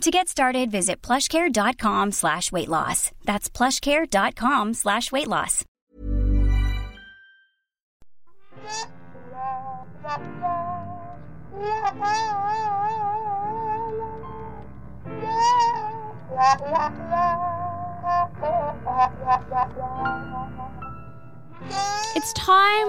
To get started, visit plushcare.com slash weight loss. That's plushcare.com slash weight loss. It's time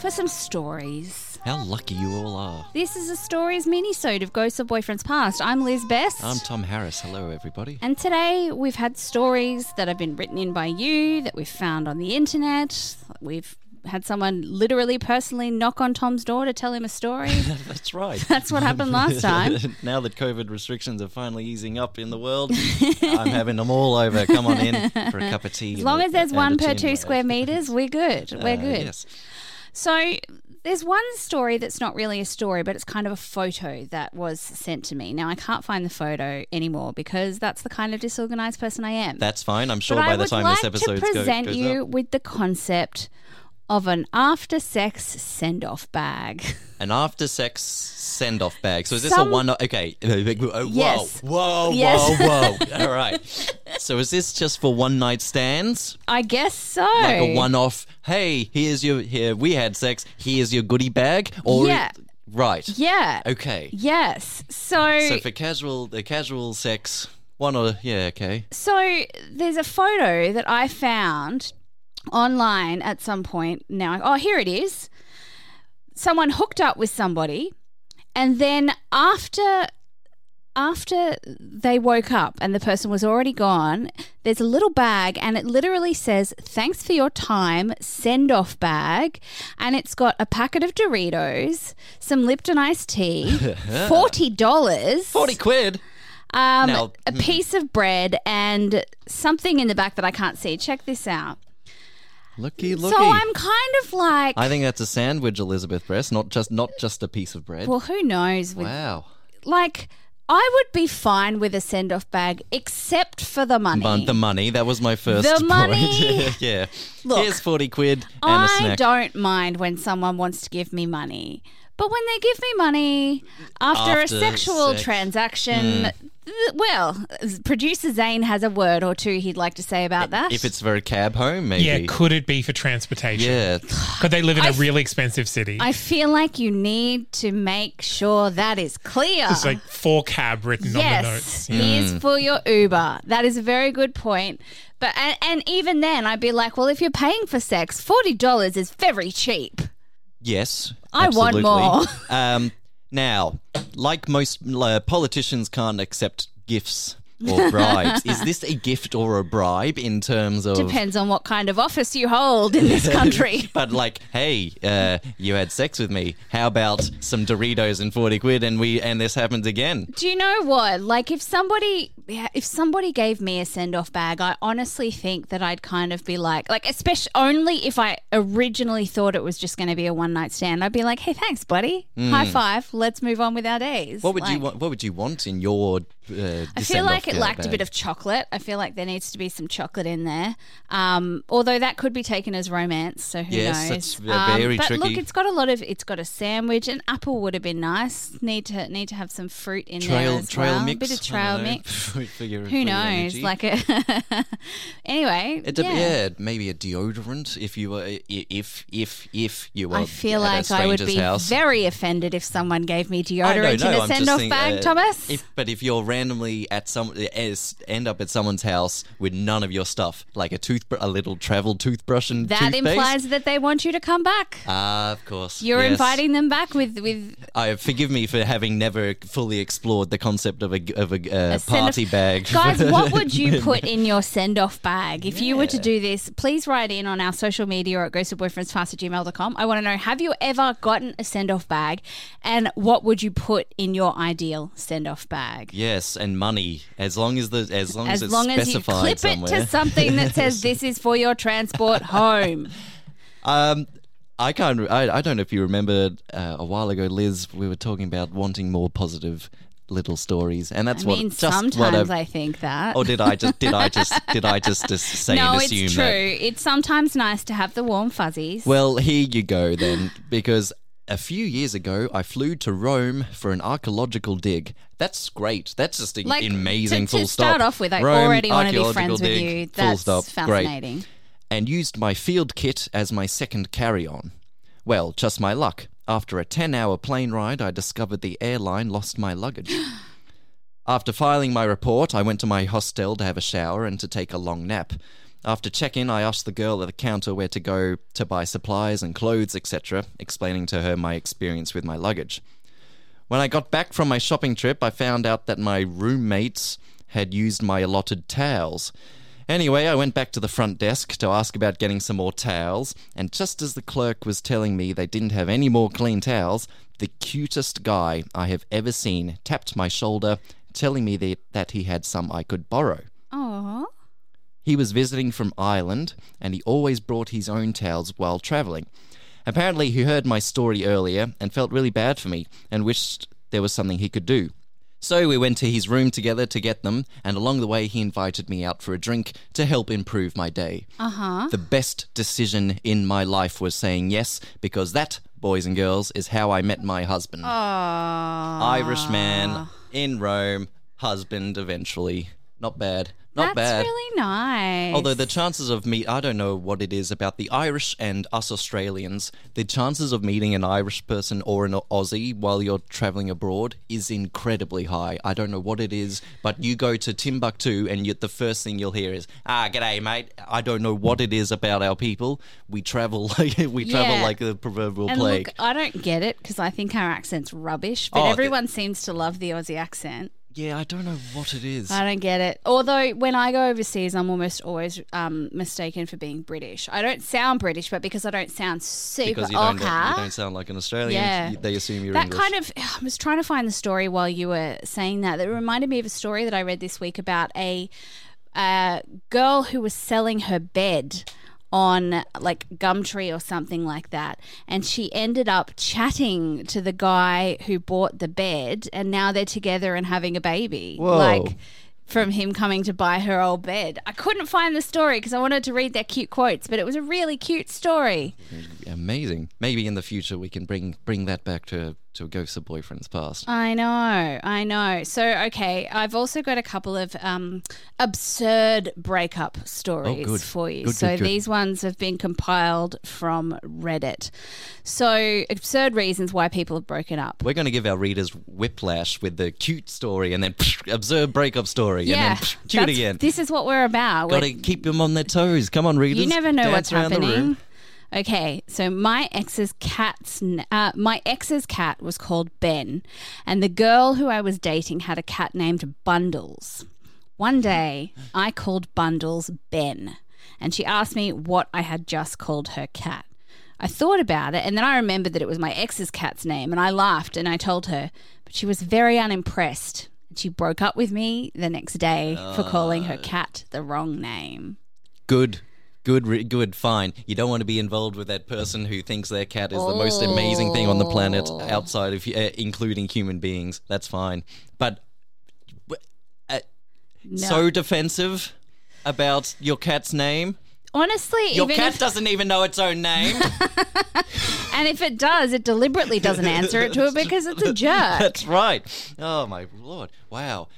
for some stories. How lucky you all are. This is a stories mini-sode of Ghosts of Boyfriends Past. I'm Liz Best. I'm Tom Harris. Hello, everybody. and today we've had stories that have been written in by you, that we've found on the internet. We've had someone literally personally knock on Tom's door to tell him a story. That's right. That's what happened last time. now that COVID restrictions are finally easing up in the world, I'm having them all over. Come on in for a cup of tea. As long as there's one per two square meters, we're good. We're Uh, good. Yes. So there's one story that's not really a story, but it's kind of a photo that was sent to me. Now I can't find the photo anymore because that's the kind of disorganized person I am. That's fine. I'm sure but by I the time like this episode to present goes you up. with the concept of an after sex send off bag. An after sex send off bag. So is this Some- a one? Okay. Whoa. Yes. Whoa. Whoa. Yes. Whoa. Whoa. All right. So is this just for one night stands? I guess so. Like a one off, hey, here's your, here, we had sex, here's your goodie bag? Or, Yeah. Right. Yeah. Okay. Yes. So So for casual, the casual sex, one or, yeah, okay. So there's a photo that I found online at some point. Now, oh, here it is. Someone hooked up with somebody, and then after after they woke up and the person was already gone, there's a little bag and it literally says, Thanks for your time, send off bag. And it's got a packet of Doritos, some Lipton iced tea, $40. 40 quid? Um, Now- a piece of bread and something in the back that I can't see. Check this out. Looky, looky. So I'm kind of like, I think that's a sandwich, Elizabeth Best, not just not just a piece of bread. well, who knows? With, wow. Like, I would be fine with a send off bag except for the money. But the money, that was my first The point. money. yeah. Look, Here's 40 quid and a I snack. I don't mind when someone wants to give me money. But when they give me money after, a sexual sex. Hmm. transaction, th- well, producer Zane has a word or two he'd like to say about that. If it's for a cab home, maybe. Yeah, could it be for transportation? Yeah. Could they live in I a f- really expensive city? I feel like you need to make sure that is clear. It's like for cab written on the yes, notes. here's for your Uber. That is a very good point. But and, and even then, I'd be like, well, if you're paying for sex, forty dollars is very cheap. Yes. I want more. Um, now, like most uh, politicians can't accept gifts or bribes. Is this a gift or a bribe in terms of? Depends on what kind of office you hold in this country. But like, hey, uh, you had sex with me. How about some Doritos and forty quid, and we and this happens again? Do you know what? Like, if somebody, if somebody gave me a send off bag, I honestly think that I'd kind of be like, like, especially only if I originally thought it was just going to be a one night stand. I'd be like, hey, thanks, buddy. High five. Let's move on with our days. Hmm. What would you want? What would you want in your? Uh, I feel like it lacked a bit of chocolate. I feel like there needs to be some chocolate in there. Um, although that could be taken as romance, so who Yes, knows? that's ve- Um, very but look, it's got a lot of. It's got a sandwich. An apple would have been nice. Need to need to have some fruit in there trail as trail well. mix. bit of trail mix. for your- for Who knows? Like a. anyway, It yeah. yeah. maybe a deodorant if you were i- if if if you were. I feel at a like I would be house. very offended if someone gave me deodorant know, in a send off bag, uh, Thomas. If, but if you're randomly at some as, end up at someone's house with none of your stuff, like a tooth, a little travel toothbrush and that toothpaste. implies that they want you to come back. Ah, of course. You're yes. inviting them back with with I forgive me for having never fully explored the concept of a of a, uh, a party bag. Guys, what would you put in your send off bag? If you were to do this, please write in on our social media or at ghostofboyfriendspast at gmail.com. I want to know have you ever gotten a send off bag and what would you put in your ideal send off bag? Yes, and money As long as the as long as, As it's long as you clip somewhere. it to something that says this is for your transport home. Um, I can't. I, I don't know if you remember uh, a while ago, Liz. We were talking about wanting more positive little stories, and that's I what mean, just what sometimes I've- I think that. Or did I just did I just did I just, just say no, and it's assume true. that? It's sometimes nice to have the warm fuzzies. Well, here you go then, because a few years ago I flew to Rome for an archaeological dig. That's great. That's just a- like amazing. To, full to stop. start off with, I Rome, already want to be friends with dig, you. full That's stop. Great. fascinating. and used my field kit as my second carry on. Well, just my luck. After a 10 hour plane ride, I discovered the airline lost my luggage. After filing my report, I went to my hostel to have a shower and to take a long nap. After check in, I asked the girl at the counter where to go to buy supplies and clothes, etc., explaining to her my experience with my luggage. When I got back from my shopping trip, I found out that my roommates had used my allotted towels. Anyway, I went back to the front desk to ask about getting some more towels, and just as the clerk was telling me they didn't have any more clean towels, the cutest guy I have ever seen tapped my shoulder, telling me that, that he had some I could borrow. He was visiting from Ireland, and he always brought his own towels while travelling. Apparently, he heard my story earlier and felt really bad for me and wished there was something he could do. So we went to his room together to get them, and along the way, he invited me out for a drink to help improve my day. uh huh. The best decision in my life was saying yes, because that, boys and girls, is how I met my husband. Oh, Irish man in Rome, husband eventually. Not bad. Not That's bad. really nice. Although the chances of me, I don't know what it is about the Irish and us Australians. The chances of meeting an Irish person or an Aussie while you're traveling abroad is incredibly high. I don't know what it is, but you go to Timbuktu and you, the first thing you'll hear is, "Ah, g'day, mate." I don't know what it is about our people. We travel like we travel Yeah. like the proverbial and plague. look, I don't get it because I think our accent's rubbish, but Oh, everyone seems to love the Aussie accent. Yeah, I don't know what it is. I don't get it. Although when I go overseas, I'm almost always um, mistaken for being British. I don't sound British, but because I don't sound super because you don't, okay, you don't sound like an Australian, Yeah. they assume you're that English. kind of I was trying to find the story while you were saying that. That reminded me of a story that I read this week about a, a girl who was selling her bed on like Gumtree or something like that, and she ended up chatting to the guy who bought the bed, and now they're together and having a baby. Whoa. Like from him coming to buy her old bed. I couldn't find the story because I wanted to read their cute quotes, but it was a really cute story. Amazing. Maybe in the future we can bring bring that back to to Ghosts of Boyfriends Past. I know, I know. So, okay, I've also got a couple of um, absurd breakup stories good. for you. Good, so, good, good. these ones have been compiled from Reddit. So, absurd reasons why people have broken up. We're going to give our readers whiplash with the cute story and then absurd breakup story yeah, and then cute again. This is what we're about. Got to keep them on their toes. Come on, readers. you never know Dance what's around the room. happening. Okay, so my ex's cat's uh, my ex's cat was called Ben, and the girl who I was dating had a cat named Bundles. One day, I called Bundles Ben, and she asked me what I had just called her cat. I thought about it, and then I remembered that it was my ex's cat's name, and I laughed and I told her, but she was very unimpressed. And she broke up with me the next day for calling her cat the wrong name. Good. Good, re- good, fine. You don't want to be involved with that person who thinks their cat is the most amazing thing on the planet Oh. outside of, uh, including human beings. That's fine. But uh, so defensive about your cat's name. Honestly, Your cat if, doesn't even know its own name. and if it does, it deliberately doesn't answer it to it because it's a jerk. That's right. Oh my lord! Wow.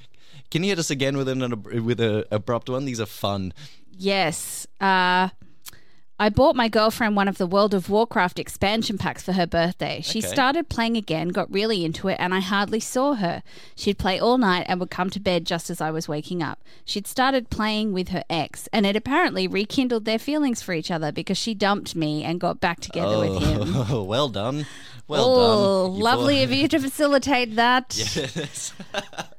Can you hit us again with an with a abrupt one? These are fun. Yes. Uh, I bought my girlfriend one of the World of Warcraft expansion packs for her birthday. She Okay. started playing again, got really into it, and I hardly saw her. She'd play all night and would come to bed just as I was waking up. She'd started playing with her ex, and it apparently rekindled their feelings for each other because she dumped me and got back together with him. Oh, well done. Well oh, done. Lovely of you to facilitate that. Yes.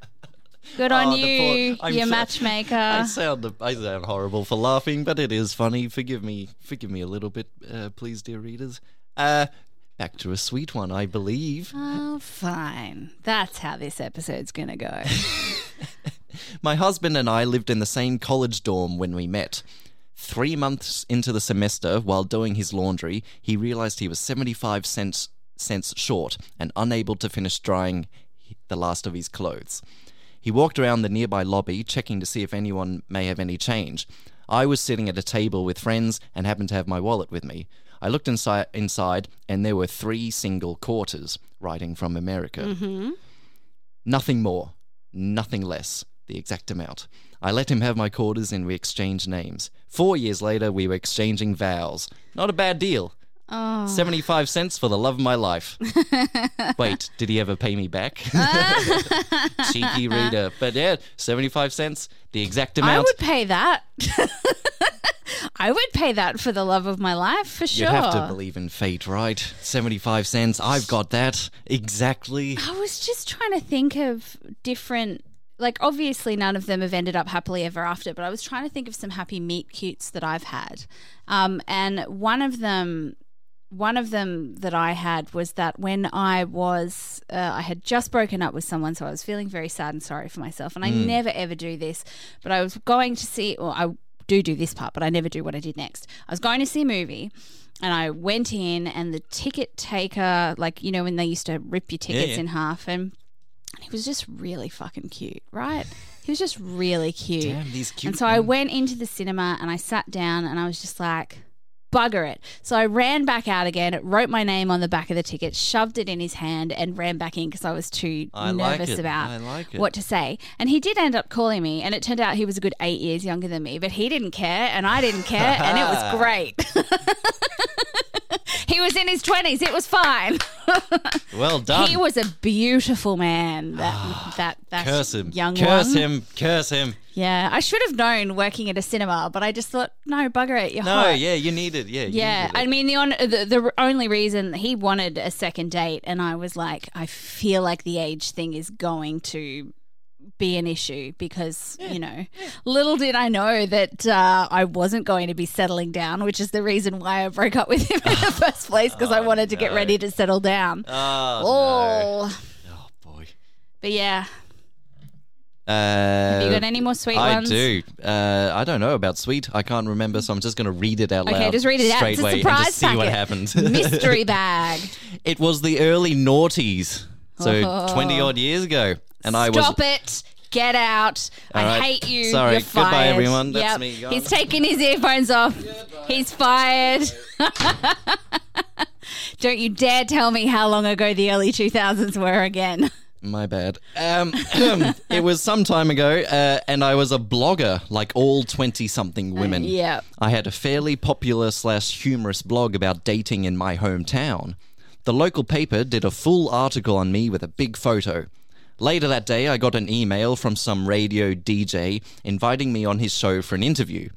Good on Oh, you, poor- I'm so- matchmaker. I sound I sound horrible for laughing, but it is funny. Forgive me, forgive me a little bit, uh, please, dear readers. Uh, back to a sweet one, I believe. Oh, fine. That's how this episode's going to go. My husband and I lived in the same college dorm when we met. Three months into the semester, while doing his laundry, he realized he was 75 cents, cents short and unable to finish drying the last of his clothes. He walked around the nearby lobby, checking to see if anyone may have any change. I was sitting at a table with friends and happened to have my wallet with me. I looked inside, inside and there were three single quarters, writing from America. Mm-hmm. Nothing more, nothing less, the exact amount. I let him have my quarters and we exchanged names. Four years later, we were exchanging vows. Not a bad deal. Oh. 75 cents for the love of my life. Wait, did he ever pay me back? Cheeky reader. But yeah, 75 cents, the exact amount. I would pay that. I would pay that for the love of my life, for sure. You'd have to believe in fate, right? 75 cents, I've got that. Exactly. I was just trying to think of different. Like, obviously, none of them have ended up happily ever after, but I was trying to think of some happy meet cutes that I've had. Um, and one of them, one of them that I had was that when I was, uh, I had just broken up with someone, so I was feeling very sad and sorry for myself. And I never ever do this, but I was going to see, or I do do this part, but I never do what I did next. I was going to see a movie. And I went in, and the ticket taker, like, you know, when they used to rip your tickets yeah. in half, and and he was just really fucking cute, right? He was just really cute. Damn, these cute And so I went into the cinema and I sat down and I was just like, bugger it. So I ran back out again, wrote my name on the back of the ticket, shoved it in his hand, and ran back in because I was too I nervous it. about like what to say. And he did end up calling me, and it turned out he was a good eight years younger than me, but he didn't care, and I didn't care, and it was great. he was in his 20s. It was fine. Well done. He was a beautiful man. That ah, that that curse him. young curse one. him. Curse him. Yeah, I should have known working at a cinema, but I just thought, no, bugger it, you're No, hot. yeah, you need it. Yeah. you Yeah, needed it. I mean the, on, the the only reason he wanted a second date, and I was like, I feel like the age thing is going to be an issue because you know, little did I know that uh, I wasn't going to be settling down, which is the reason why I broke up with him in the first place because I wanted to get ready to settle down. Oh, no. oh, Oh, boy. but yeah, Uh, have you got any more sweet I ones? do. Uh, I don't know about sweet. I can't remember, so I'm just going to read it out loud. Okay, just read it out. straight It's a away surprise and just see what packet. happens. Mystery bag. it was the early noughties, so Oh. 20 odd years ago, and I was. Stop it. Get out. I All right. hate you. Sorry. You're Goodbye, everyone. That's Yep. me gone. He's taking his earphones off. He's fired. Don't you dare tell me how long ago the early 2000s were again. My bad. Um, it was some time ago, uh, and I was a blogger, like all twenty-something women. yeah. I had a fairly popular slash humorous blog about dating in my hometown. The local paper did a full article on me with a big photo. Later that day, I got an email from some radio DJ inviting me on his show for an interview.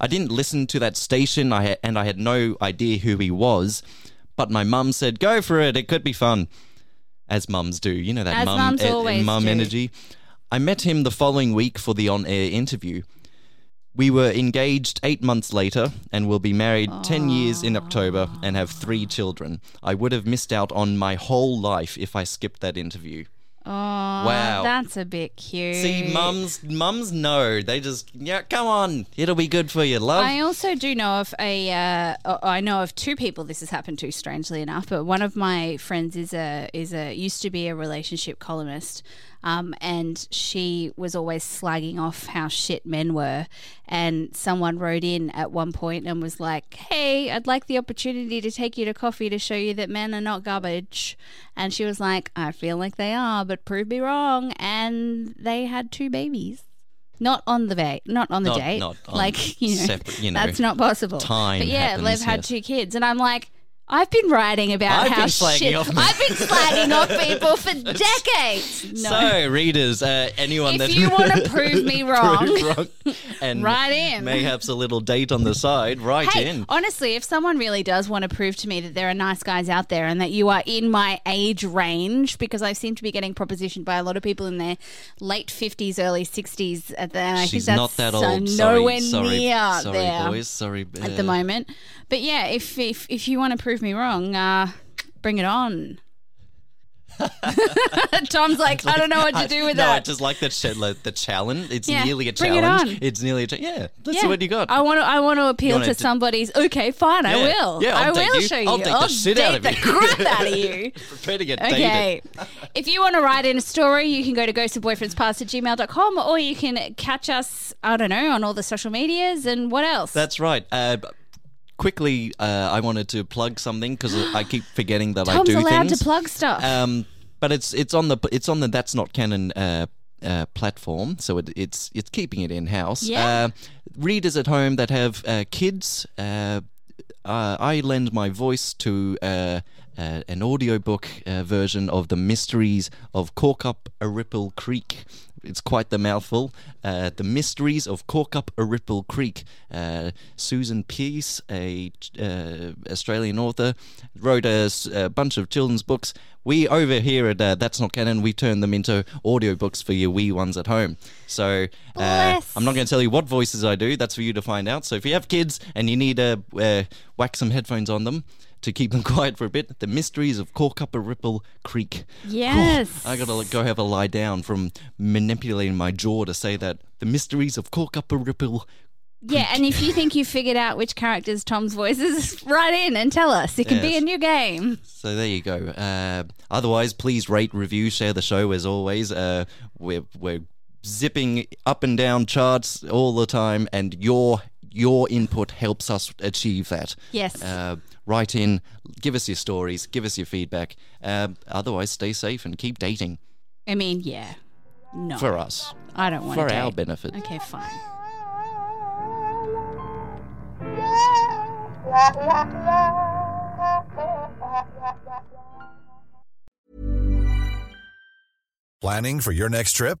I didn't listen to that station, I ha- and I had no idea who he was. But my mum said, "Go for it. It could be fun." As mums do, you know that As mum mums e- always mum energy. I met him the following week for the on-air interview. We were engaged eight months later and will be married 10 years in October and have three children. I would have missed out on my whole life if I skipped that interview. Oh, Wow. That's a bit cute. See, mums, mums know. They just, yeah, come on. It'll be good for you, love. I also do know of a. Uh, I know of two people this has happened to, strangely enough. But one of my friends is a is a used to be a relationship columnist, um, and she was always slagging off how shit men were. And someone wrote in at one point and was like, "Hey, I'd like the opportunity to take you to coffee to show you that men are not garbage." And she was like, "I feel like they are, but prove me wrong." And they had two babies. Not on the date, not on the Not- date. not on like you know, separate, you know, that's not possible. time but yeah, happens, they've had yes. two kids, and I'm like, I've been writing about I've how been slagging shit. off. I've been slagging off people for decades. No. So, readers, uh, anyone If that you wanna prove me wrong, prove wrong and write in. mayhaps a little date on the side, write Hey, in. honestly, if someone really does want to prove to me that there are nice guys out there and that you are in my age range, because I seem to be getting propositioned by a lot of people in their late 50s, early 60s, at the, and I She's think that's not that so old. Sorry, nowhere sorry, near sorry, there boys. Sorry, at the moment. But yeah, if if, if you want to prove me wrong, uh, bring it on. Tom's like, I don't know what to do with that. no, I just like the ch- like the challenge. It's Yeah, nearly a it challenge. on. It's nearly a challenge. yeah. Let's Yeah. see what you got. I want to. I want to appeal wanna d- somebody's. Okay, fine. I will. Yeah, I'll I will you. show you. I'll date the shit out of date you. the crap out of you. Prepare to get dated. Okay. if you want to write in a story, you can go to ghostofboyfriendspast at gmail.com or you can catch us, I don't know, on all the social medias and what else? That's right. Uh, quickly, uh, I wanted to plug something because I keep forgetting that Tom's I do allowed things. to plug stuff. Um, but it's it's on the it's on the that's not canon. Uh, uh, platform, so it, it's it's keeping it in house. Yeah. Uh, readers at home that have uh, kids, uh, uh, I lend my voice to uh, uh, an audiobook uh, version of the Mysteries of Corkup a Ripple Creek. It's quite the mouthful. Uh, the Mysteries of Corkup a Ripple Creek. Uh, Susan Pearce, a uh, Australian author, wrote a bunch of children's books. We over here at uh, That's Not Canon, we turn them into audiobooks for your wee ones at home. So uh, I'm not going to tell you what voices I do. That's for you to find out. So if you have kids and you need to uh, whack some headphones on them to keep them quiet for a bit, the mysteries of Corkup Ripple Creek. Yes. I gotta go have a lie down from manipulating my jaw to say that the mysteries of Corkup Ripple. yeah, and if you think you figured out which characters Tom's voice is, write in and tell us. It can be a new game. So there you go. Uh, otherwise, please rate, review, share the show as always. Uh, we're we're zipping up and down charts all the time, and your your input helps us achieve that. Yes. Uh, write in, give us your stories, give us your feedback. Uh, otherwise, stay safe and keep dating I mean, yeah. No. for us, I don't want for to our benefit. Okay, fine. Planning for your next trip?